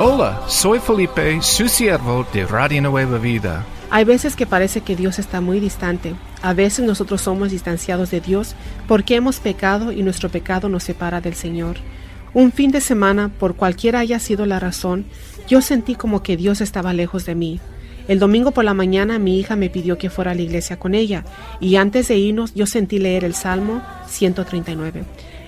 Hola, soy Felipe, su siervo de Radio Nueva Vida. Hay veces que parece que Dios está muy distante. A veces nosotros somos distanciados de Dios porque hemos pecado y nuestro pecado nos separa del Señor. Un fin de semana, por cualquiera haya sido la razón, yo sentí como que Dios estaba lejos de mí. El domingo por la mañana mi hija me pidió que fuera a la iglesia con ella y antes de irnos yo sentí leer el Salmo 139.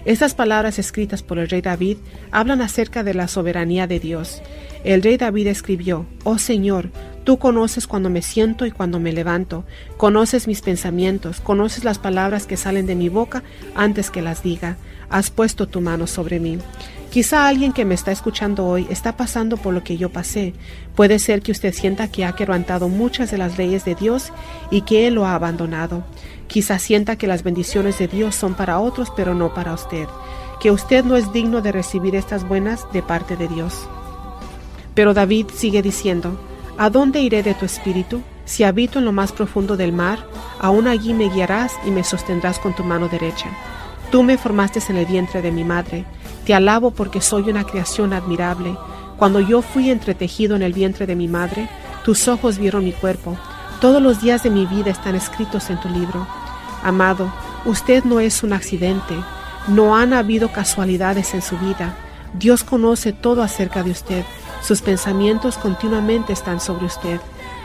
Estas palabras escritas por el rey David hablan acerca de la soberanía de Dios. El rey David escribió, Oh Señor, tú conoces cuando me siento y cuando me levanto, conoces mis pensamientos, conoces las palabras que salen de mi boca antes que las diga, has puesto tu mano sobre mí. Quizá alguien que me está escuchando hoy está pasando por lo que yo pasé. Puede ser que usted sienta que ha quebrantado muchas de las leyes de Dios y que Él lo ha abandonado. Quizá sienta que las bendiciones de Dios son para otros pero no para usted, que usted no es digno de recibir estas buenas de parte de Dios. Pero David sigue diciendo, ¿A dónde iré de tu espíritu? Si habito en lo más profundo del mar, aún allí me guiarás y me sostendrás con tu mano derecha. Tú me formaste en el vientre de mi madre. Te alabo porque soy una creación admirable. Cuando yo fui entretejido en el vientre de mi madre, tus ojos vieron mi cuerpo. Todos los días de mi vida están escritos en tu libro. Amado, usted no es un accidente. No han habido casualidades en su vida. Dios conoce todo acerca de usted. Sus pensamientos continuamente están sobre usted.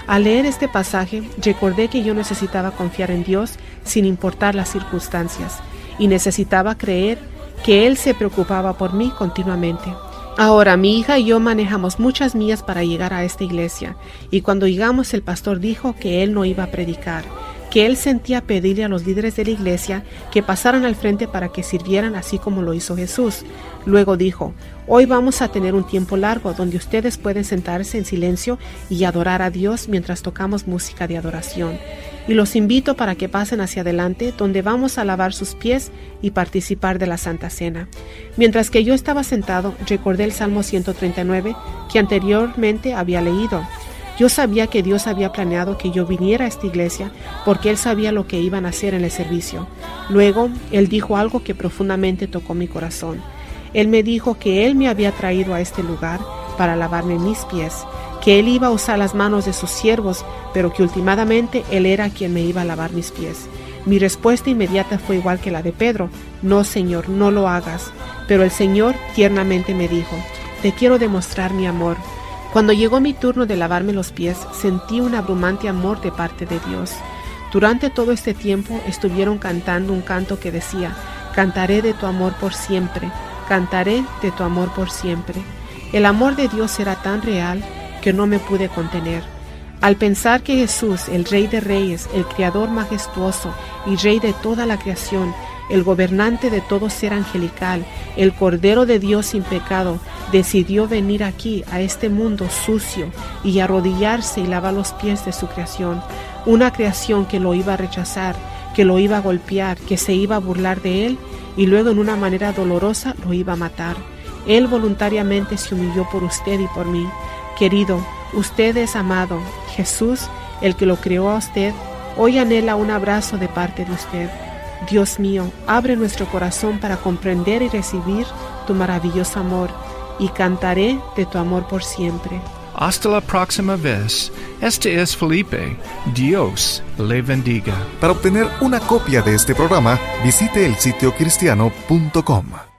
Al leer este pasaje, recordé que yo necesitaba confiar en Dios sin importar las circunstancias y necesitaba creer que Él se preocupaba por mí continuamente. Ahora mi hija y yo manejamos muchas millas para llegar a esta iglesia y cuando llegamos el pastor dijo que él no iba a predicar, que él sentía pedirle a los líderes de la iglesia que pasaran al frente para que sirvieran así como lo hizo Jesús. Luego dijo, hoy vamos a tener un tiempo largo donde ustedes pueden sentarse en silencio y adorar a Dios mientras tocamos música de adoración. Y los invito para que pasen hacia adelante donde vamos a lavar sus pies y participar de la Santa Cena. Mientras que yo estaba sentado, recordé el Salmo 139 que anteriormente había leído. Yo sabía que Dios había planeado que yo viniera a esta iglesia porque Él sabía lo que iban a hacer en el servicio. Luego, Él dijo algo que profundamente tocó mi corazón. Él me dijo que Él me había traído a este lugar para lavarme mis pies, que Él iba a usar las manos de sus siervos, pero que últimamente Él era quien me iba a lavar mis pies. Mi respuesta inmediata fue igual que la de Pedro, no Señor, no lo hagas. Pero el Señor tiernamente me dijo, te quiero demostrar mi amor. Cuando llegó mi turno de lavarme los pies, sentí un abrumante amor de parte de Dios. Durante todo este tiempo estuvieron cantando un canto que decía, Cantaré de tu amor por siempre, cantaré de tu amor por siempre. El amor de Dios era tan real que no me pude contener. Al pensar que Jesús, el Rey de Reyes, el Creador majestuoso y Rey de toda la creación, el gobernante de todo ser angelical, el Cordero de Dios sin pecado, decidió venir aquí, a este mundo sucio, y arrodillarse y lavar los pies de su creación, una creación que lo iba a rechazar, que lo iba a golpear, que se iba a burlar de él, y luego en una manera dolorosa lo iba a matar. Él voluntariamente se humilló por usted y por mí. Querido, usted es amado. Jesús, el que lo creó a usted, hoy anhela un abrazo de parte de usted. Dios mío, abre nuestro corazón para comprender y recibir tu maravilloso amor, y cantaré de tu amor por siempre. Hasta la próxima vez. Este es Felipe. Dios le bendiga. Para obtener una copia de este programa, visite el sitio cristiano.com.